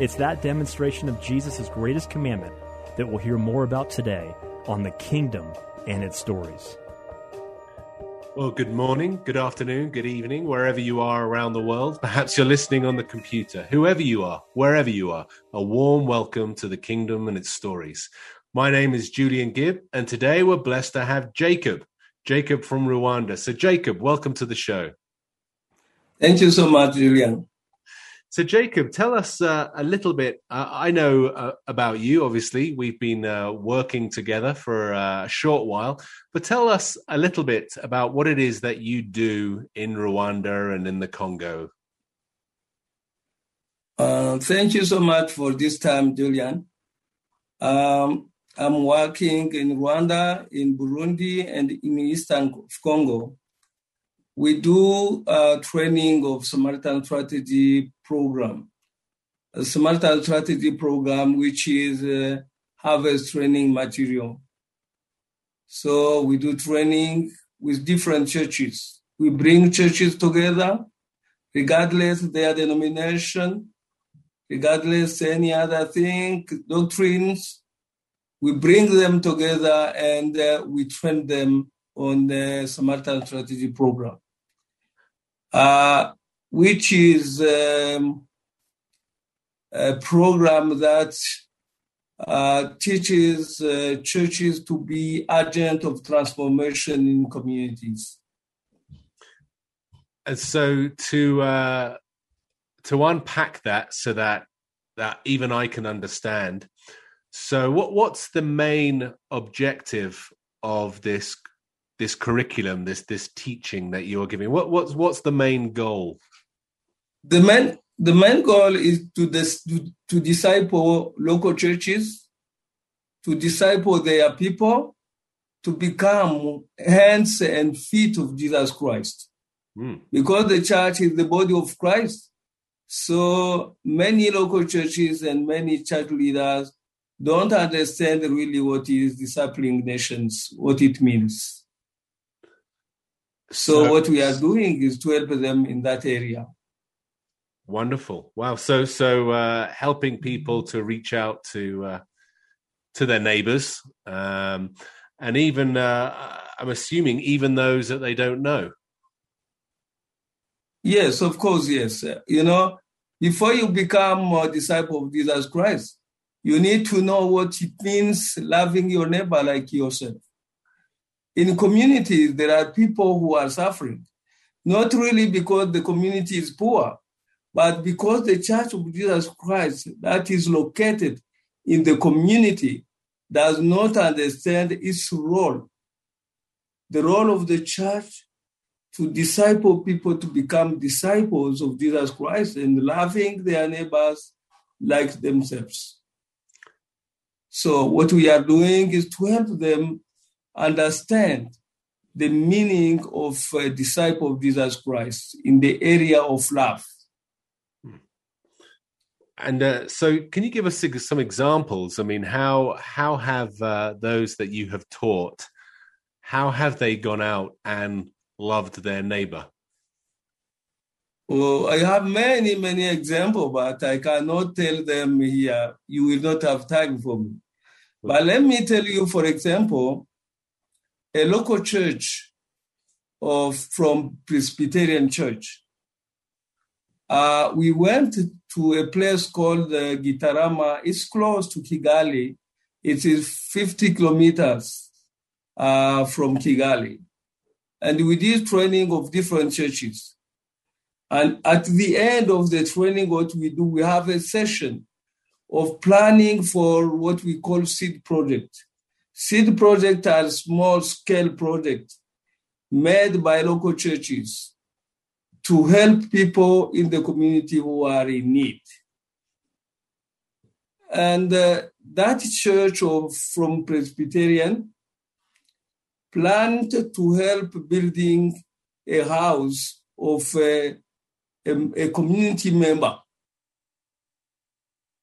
It's that demonstration of Jesus' greatest commandment that we'll hear more about today on the kingdom and its stories. Well, good morning, good afternoon, good evening, wherever you are around the world. Perhaps you're listening on the computer. Whoever you are, wherever you are, a warm welcome to the kingdom and its stories. My name is Julian Gibb, and today we're blessed to have Jacob, Jacob from Rwanda. So, Jacob, welcome to the show. Thank you so much, Julian. So, Jacob, tell us uh, a little bit. Uh, I know uh, about you, obviously. We've been uh, working together for uh, a short while, but tell us a little bit about what it is that you do in Rwanda and in the Congo. Uh, thank you so much for this time, Julian. Um, I'm working in Rwanda, in Burundi, and in Eastern Congo we do training of Samaritan strategy program. A Samaritan strategy program, which is a harvest training material. So we do training with different churches. We bring churches together, regardless their denomination, regardless any other thing, doctrines. We bring them together and uh, we train them on the Samaritan strategy program uh, which is um, a program that uh, teaches uh, churches to be agent of transformation in communities. And so to uh, to unpack that so that that even I can understand. So what what's the main objective of this this curriculum, this this teaching that you're giving? What what's what's the main goal? The main the main goal is to to, to disciple local churches, to disciple their people, to become hands and feet of Jesus Christ. Mm. Because the church is the body of Christ. So many local churches and many church leaders don't understand really what is discipling nations, what it means. So, so what we are doing is to help them in that area. Wonderful! Wow. So so uh, helping people to reach out to uh, to their neighbors, um, and even uh, I'm assuming even those that they don't know. Yes, of course. Yes, you know, before you become a disciple of Jesus Christ, you need to know what it means loving your neighbor like yourself in communities, there are people who are suffering, not really because the community is poor, but because the Church of Jesus Christ that is located in the community does not understand its role. The role of the church to disciple people to become disciples of Jesus Christ and loving their neighbors like themselves. So, what we are doing is to help them understand the meaning of a disciple of Jesus Christ in the area of love. And uh, so, can you give us some examples? I mean, how how have uh, those that you have taught, how have they gone out and loved their neighbor? Well, I have many many examples, but I cannot tell them here. You will not have time for me. But let me tell you, for example, a local church of from Presbyterian Church. Uh, we went to a place called uh, Gitarama. It's close to Kigali. It is 50 kilometers uh, from Kigali. And we did training of different churches. And at the end of the training, what we do, we have a session of planning for what we call seed project. Seed project are small scale projects made by local churches to help people in the community who are in need. And uh, that church of, from Presbyterian planned to help building a house of a, a, a community member.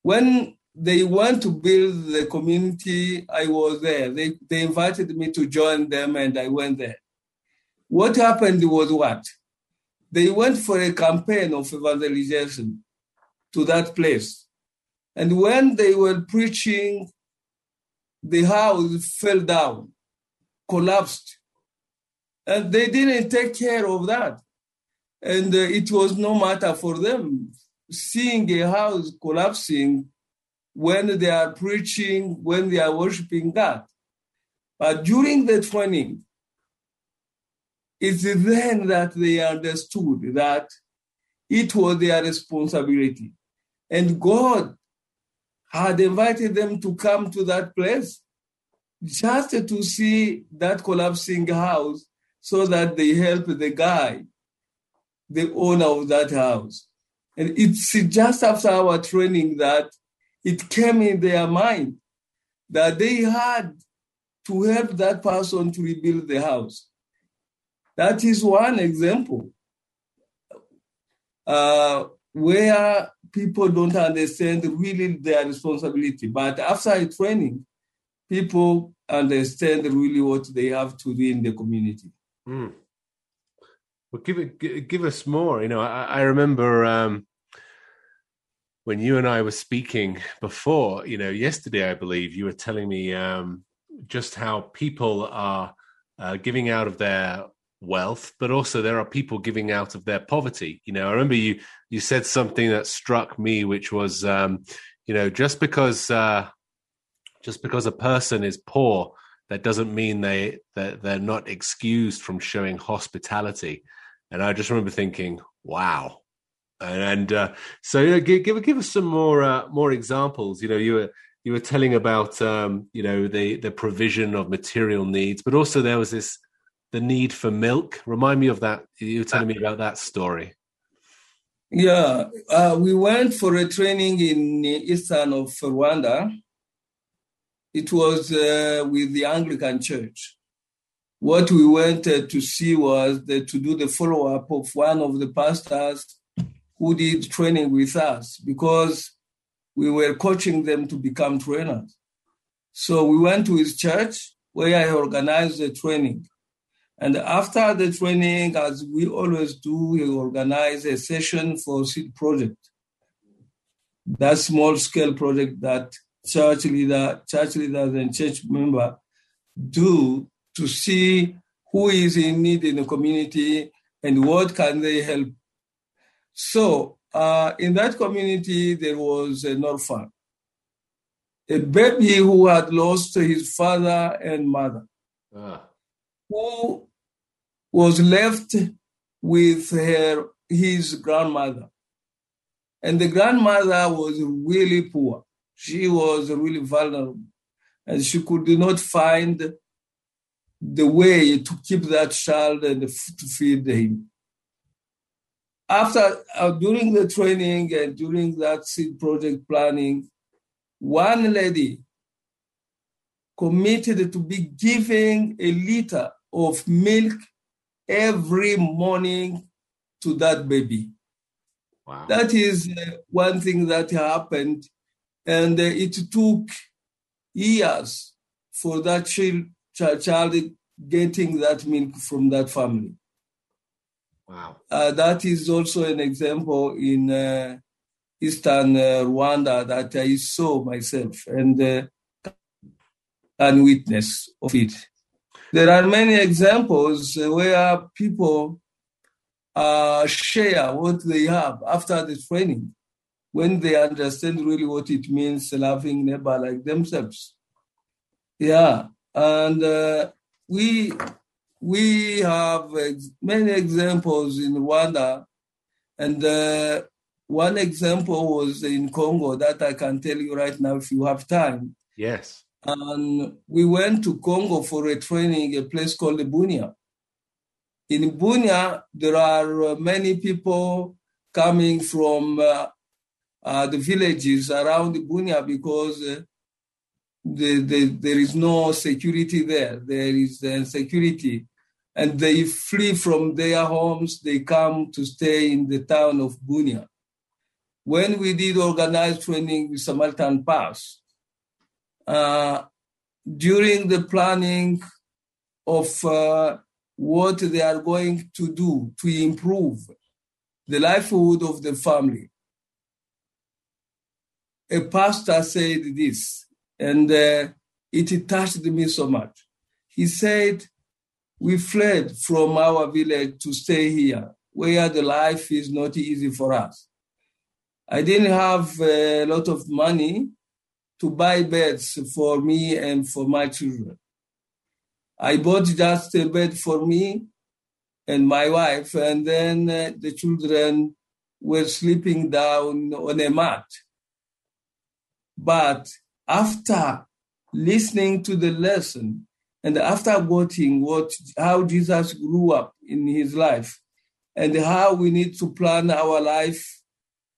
When they want to build the community, I was there. They, they invited me to join them and I went there. What happened was what? They went for a campaign of evangelization to that place. And when they were preaching, the house fell down, collapsed. And they didn't take care of that. And uh, it was no matter for them. Seeing a house collapsing when they are preaching, when they are worshiping God. But during the training, it's then that they understood that it was their responsibility. And God had invited them to come to that place just to see that collapsing house so that they help the guy, the owner of that house. And it's just after our training that it came in their mind that they had to help that person to rebuild the house. That is one example uh, where people don't understand really their responsibility. But after training, people understand really what they have to do in the community. Mm. Well, give it, give us more. You know, I, I remember um, when you and I were speaking before. You know, yesterday, I believe you were telling me um, just how people are uh, giving out of their wealth, but also there are people giving out of their poverty. You know, I remember you you said something that struck me, which was, um, you know, just because uh, just because a person is poor, that doesn't mean they that they're not excused from showing hospitality. And I just remember thinking, wow. And, and uh, so, you know, give, give give us some more uh, more examples. You know, you were you were telling about um, you know the the provision of material needs, but also there was this the need for milk. Remind me of that. You were telling me about that story. Yeah, uh, we went for a training in eastern of Rwanda. It was uh, with the Anglican Church. What we went uh, to see was the, to do the follow up of one of the pastors who did training with us because we were coaching them to become trainers. So we went to his church where I organized the training. And after the training, as we always do, we organize a session for seed project. That small scale project that church leader, church leaders and church member do to see who is in need in the community and what can they help. So uh, in that community, there was an orphan, a baby who had lost his father and mother. Ah who was left with her his grandmother. And the grandmother was really poor. She was really vulnerable. And she could not find the way to keep that child and to feed him. After, uh, during the training and during that seed project planning, one lady committed to be giving a liter of milk every morning to that baby. Wow. That is uh, one thing that happened. And uh, it took years for that child, child getting that milk from that family. Wow. Uh, that is also an example in uh, eastern uh, Rwanda that I saw myself and uh, and witness of it. There are many examples where people uh, share what they have after the training when they understand really what it means loving neighbor like themselves. Yeah, and uh, we we have many examples in Rwanda, and uh, one example was in Congo that I can tell you right now if you have time. Yes. And we went to Congo for a training, a place called Bunia. In Bunia, there are many people coming from uh, uh, the villages around Bunia because uh, the, the, there is no security there. There is insecurity. And they flee from their homes, they come to stay in the town of Bunia. When we did organized training with Samaritan Pass, uh, during the planning of uh, what they are going to do to improve the livelihood of the family, a pastor said this, and uh, it touched me so much. He said, We fled from our village to stay here, where the life is not easy for us. I didn't have a lot of money to buy beds for me and for my children. I bought just a bed for me and my wife, and then uh, the children were sleeping down on a mat. But after listening to the lesson and after watching what how Jesus grew up in his life and how we need to plan our life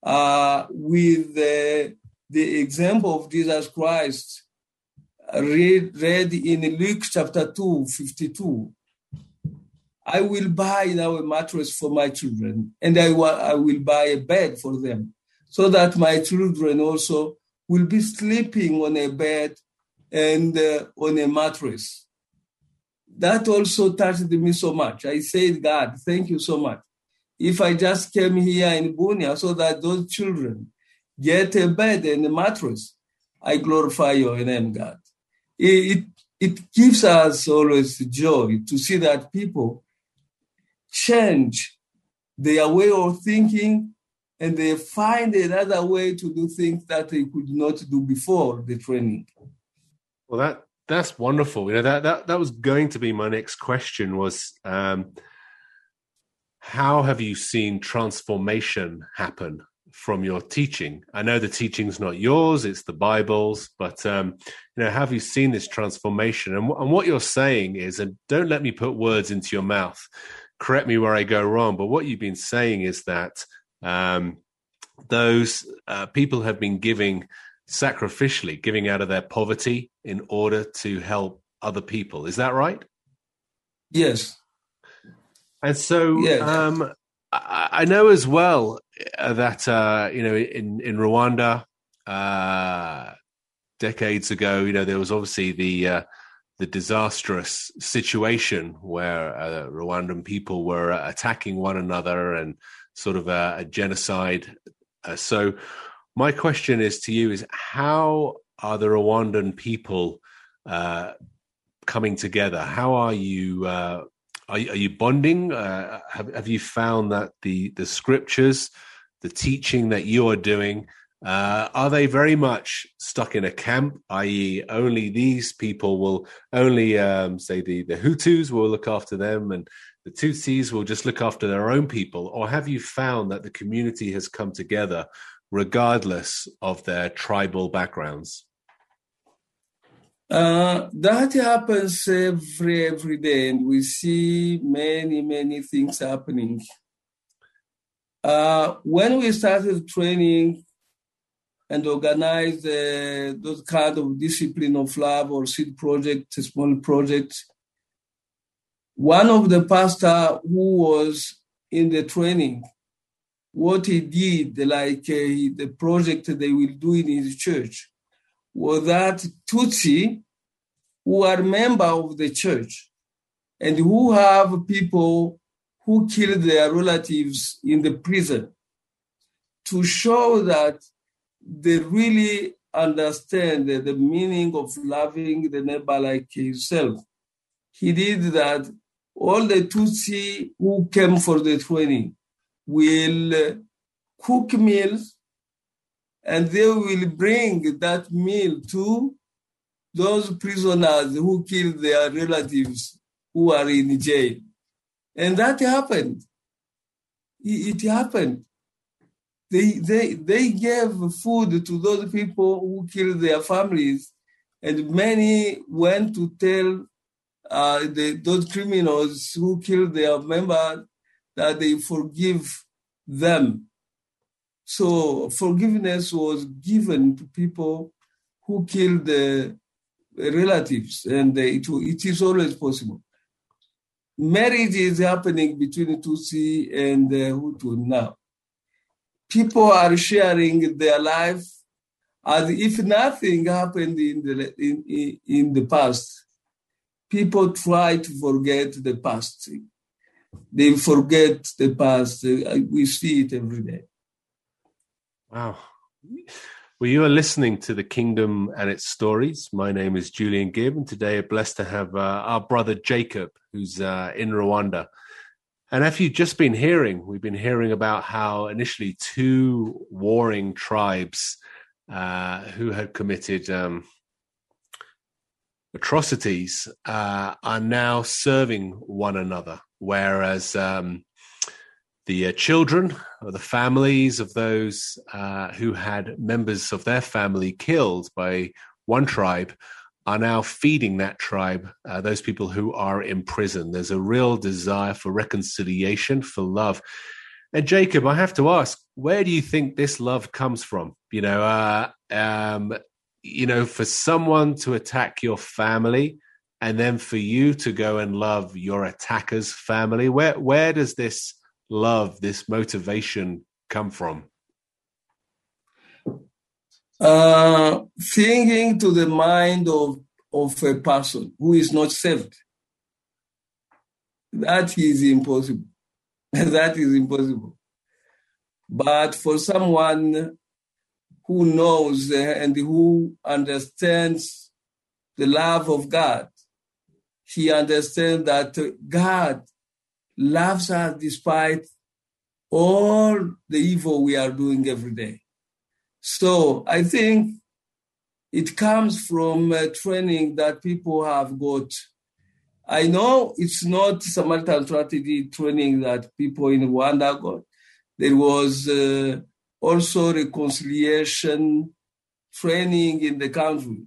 uh, with the, the example of Jesus Christ read, read in Luke chapter 2, 52. I will buy now a mattress for my children and I, I will buy a bed for them so that my children also will be sleeping on a bed and uh, on a mattress. That also touched me so much. I said, God, thank you so much. If I just came here in Bunia so that those children get a bed and a mattress, I glorify your name, God. It, it, it gives us always joy to see that people change their way of thinking and they find another way to do things that they could not do before the training. Well, that that's wonderful. You know that that that was going to be my next question was um, how have you seen transformation happen from your teaching? I know the teaching's not yours; it's the Bible's. But um, you know, have you seen this transformation? And, and what you're saying is, and don't let me put words into your mouth. Correct me where I go wrong. But what you've been saying is that um, those uh, people have been giving sacrificially, giving out of their poverty in order to help other people. Is that right? Yes. And so, yes. um, I, know as well that uh, you know in in Rwanda, uh, decades ago, you know there was obviously the uh, the disastrous situation where uh, Rwandan people were attacking one another and sort of a, a genocide. Uh, so, my question is to you: is how are the Rwandan people uh, coming together? How are you? Are, are, you bonding? Uh, have, have you found that the the scriptures, the teaching that you are doing, uh, are they very much stuck in a camp, i.e., only these people will only um, say the the Hutus will look after them, and the Tutsis will just look after their own people, or have you found that the community has come together regardless of their tribal backgrounds? Uh, that happens every every day, and we see many many things happening. Uh, when we started training and organize uh, those kind of discipline of love or seed project, small project, one of the pastor who was in the training, what he did, like uh, the project they will do in his church, was that Tutsi, who are member of the church and who have people who killed their relatives in the prison, to show that they really understand the meaning of loving the neighbor like himself. He did that all the Tutsi who came for the training will cook meals and they will bring that meal to those prisoners who killed their relatives who are in jail. And that happened. It, happened. They, they, they gave food to those people who killed their families, and many went to tell uh, the, those criminals who killed their members that they forgive them. So forgiveness was given to people who killed the relatives, and it, it is always possible. Marriage is happening between Tutsi and uh, Hutu now. People are sharing their life as if nothing happened in the in, in the past. People try to forget the past. They forget the past. We see it every day. Wow. Well, you are listening to the Kingdom and its stories. My name is Julian Gibb, and today I'm blessed to have uh, our brother Jacob, who's uh, in Rwanda. And if you've just been hearing, we've been hearing about how initially two warring tribes uh, who had committed um, atrocities uh, are now serving one another, whereas um, the uh, children or the families of those uh, who had members of their family killed by one tribe are now feeding that tribe, uh, those people who are in prison. There's a real desire for reconciliation, for love. And Jacob, I have to ask, where do you think this love comes from? You know, uh, um, you know, for someone to attack your family, and then for you to go and love your attacker's family, where where does this love, this motivation come from? Uh, thinking to the mind of, of a person who is not saved. That is impossible. that is impossible. But for someone who knows and who understands the love of God, he understands that God loves us despite all the evil we are doing every day. So I think it comes from training that people have got. I know it's not Samaritan strategy training that people in Rwanda got. There was uh, also reconciliation training in the country,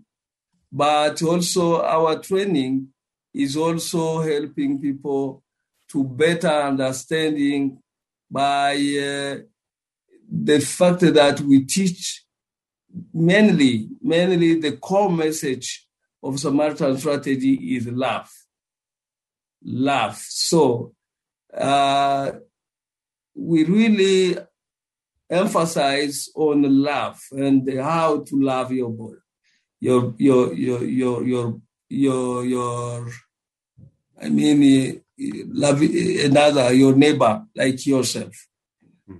but also our training is also helping people to better understanding by uh, the fact that we teach mainly, mainly the core message of Samaritan strategy is love. Love. So uh, we really emphasize on love and how to love your body, your your your your your your your. I mean, love another, your neighbor, like yourself.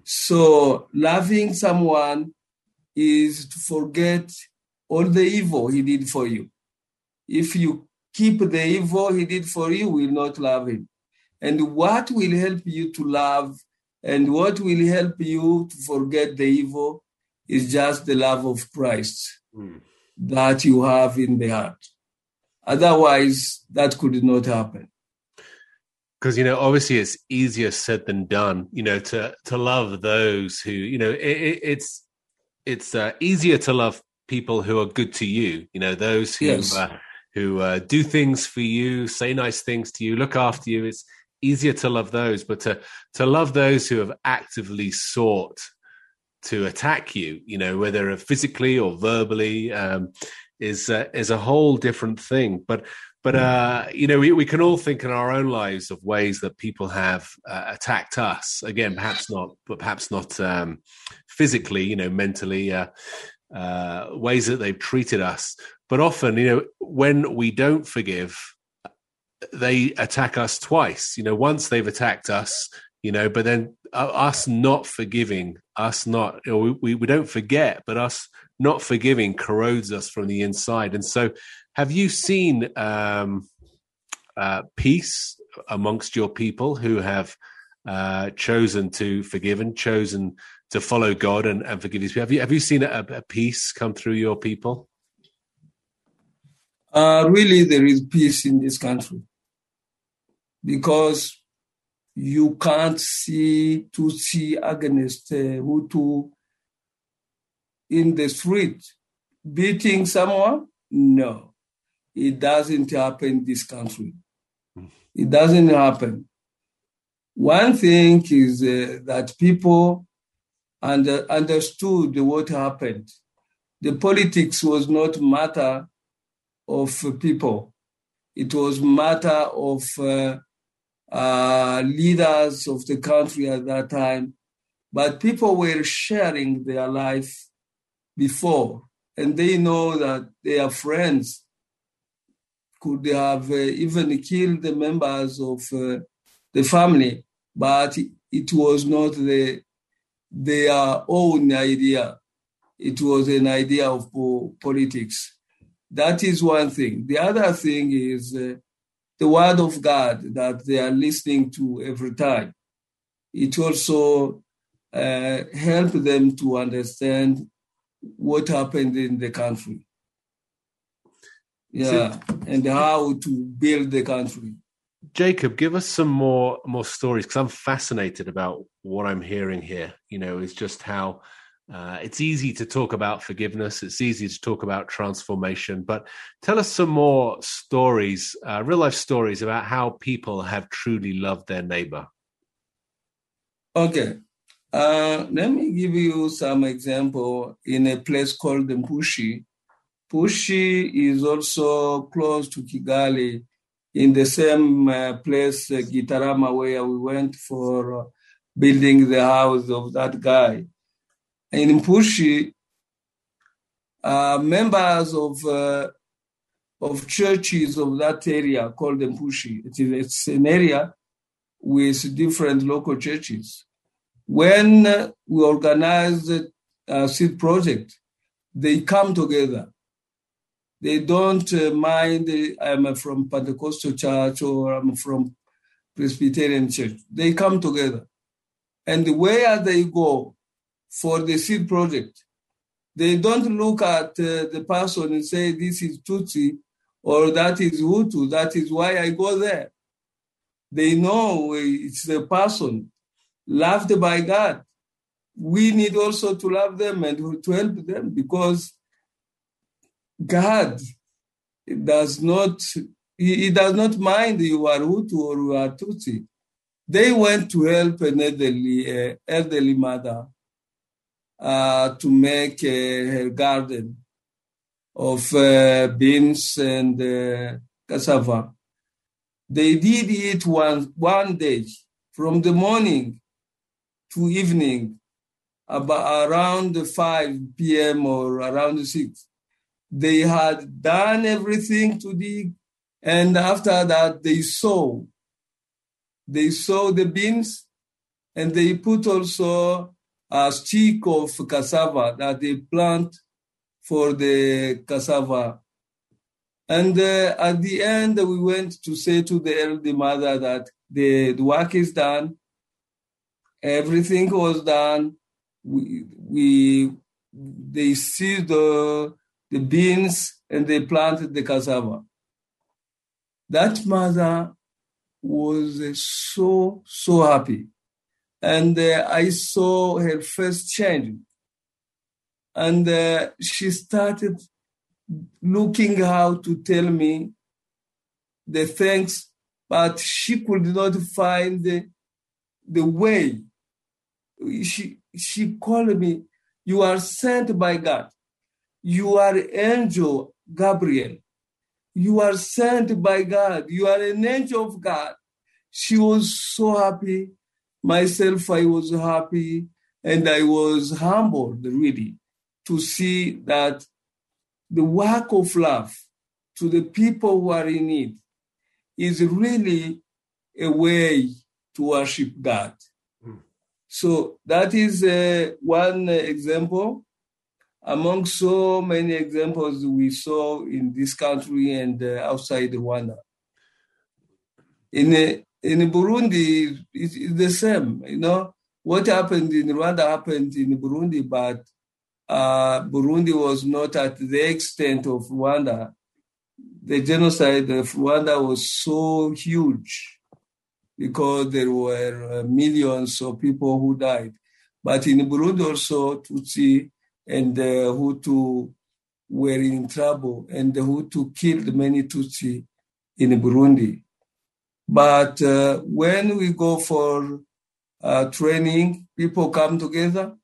So loving someone is to forget all the evil he did for you. If you keep the evil he did for you, will not love him. And what will help you to love and what will help you to forget the evil is just the love of Christ mm. that you have in the heart. Otherwise, that could not happen because you know obviously it's easier said than done you know to to love those who you know it, it, it's it's uh, easier to love people who are good to you you know those who yes. uh, who uh, do things for you say nice things to you look after you it's easier to love those but to to love those who have actively sought to attack you you know whether physically or verbally um, is uh, is a whole different thing but but uh, you know, we, we can all think in our own lives of ways that people have uh, attacked us. Again, perhaps not, but perhaps not um, physically. You know, mentally, uh, uh, ways that they've treated us. But often, you know, when we don't forgive, they attack us twice. You know, once they've attacked us, you know, but then uh, us not forgiving, us not, you know, we, we don't forget, but us not forgiving corrodes us from the inside. And so have you seen um, uh, peace amongst your people who have uh, chosen to forgive and chosen to follow God and, and forgive these people? Have you have you seen a, a peace come through your people? Uh, really, there is peace in this country because you can't see to see against uh, Hutu in the street beating someone. No, it doesn't happen in this country. It doesn't happen. One thing is uh, that people under, understood what happened. The politics was not matter of people. It was matter of uh, uh, leaders of the country at that time. But people were sharing their life before, and they know that their friends could have uh, even killed the members of uh, the family, but it was not the, their own idea. It was an idea of politics. That is one thing. The other thing is uh, the word of God that they are listening to every time. It also uh, helped them to understand what happened in the country. Yeah, and how to build the country. Jacob, give us some more more stories because I'm fascinated about what I'm hearing here. You know, is just how uh, it's easy to talk about forgiveness. It's easy to talk about transformation, but tell us some more stories, uh, real life stories about how people have truly loved their neighbor. Okay, uh, let me give you some example in a place called Mpushi. Mpushi is also close to Kigali, in the same uh, place, uh, Gitarama, where we went for uh, building the house of that guy in Mpushi, uh, members of uh, of churches of that area called Mpushi. It is, it's an area with different local churches. When we organize a seed project, they come together. They don't uh, mind I'm from Pentecostal church or I'm from Presbyterian church. They come together. And where they go, for the seed project. They don't look at uh, the person and say, this is Tutsi or that is Hutu. That is why I go there. They know it's the person loved by God. We need also to love them and to help them because God does not he, does not mind you are Hutu or you are Tutsi. They went to help an elderly, uh, elderly mother uh, to make her garden of uh, beans and uh, cassava. They did it one, one day from the morning to evening, about around 5 p.m. or around 6. They had done everything to dig, and after that, they sow. They sow the beans, and they put also a stick of cassava that they plant for the cassava. And uh, at the end, we went to say to the elder mother that the, the work is done, everything was done. We, we they see the, the beans and they planted the cassava. That mother was so, so happy and uh, I saw her face change. And uh, she started looking how to tell me the thanks, but she could not find the, the way. She, she called me, You are sent by God. You are angel Gabriel. You are sent by God. You are an angel of God. She was so happy myself, I was happy and I was humbled really to see that the work of love to the people who are in need is really a way to worship God. Mm. So that is uh, one example among so many examples we saw in this country and uh, outside Rwanda. In, uh, in Burundi, it's the same. You know, what happened in Rwanda happened in Burundi, but uh, Burundi was not at the extent of Rwanda. The genocide of Rwanda was so huge because there were uh, millions of people who died. But in Burundi also, Tutsi and uh, Hutu were in trouble, and the Hutu killed many Tutsi in Burundi. But uh, when we go for uh, training, people come together.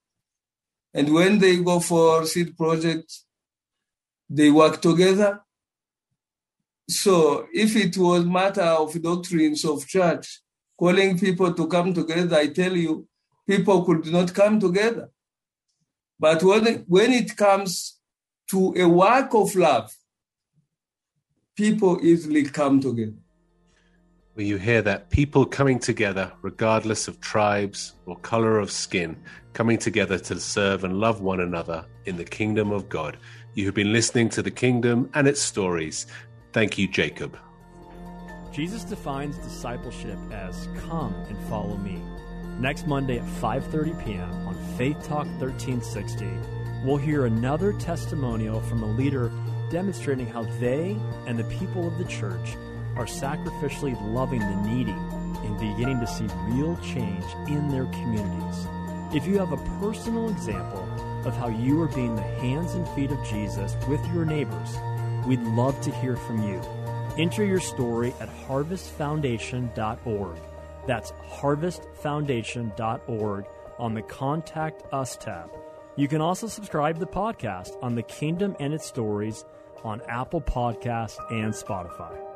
And when they go for seed projects, they work together. So if it was matter of doctrines of church, calling people to come together, I tell you, people could not come together. But when, when it comes to a work of love, people easily come together. Where you hear that people coming together, regardless of tribes or color of skin, coming together to serve and love one another in the kingdom of God. You have been listening to the kingdom and its stories. Thank you, Jacob. Jesus defines discipleship as come and follow me. Next Monday at 5:30 p.m. on Faith Talk 1360, we'll hear another testimonial from a leader demonstrating how they and the people of the church are sacrificially loving the needy and beginning to see real change in their communities. If you have a personal example of how you are being the hands and feet of Jesus with your neighbors, we'd love to hear from you. Enter your story at harvestfoundation.org. That's harvestfoundation.org on the Contact Us tab. You can also subscribe to the podcast on the Kingdom and its Stories on Apple Podcasts and Spotify.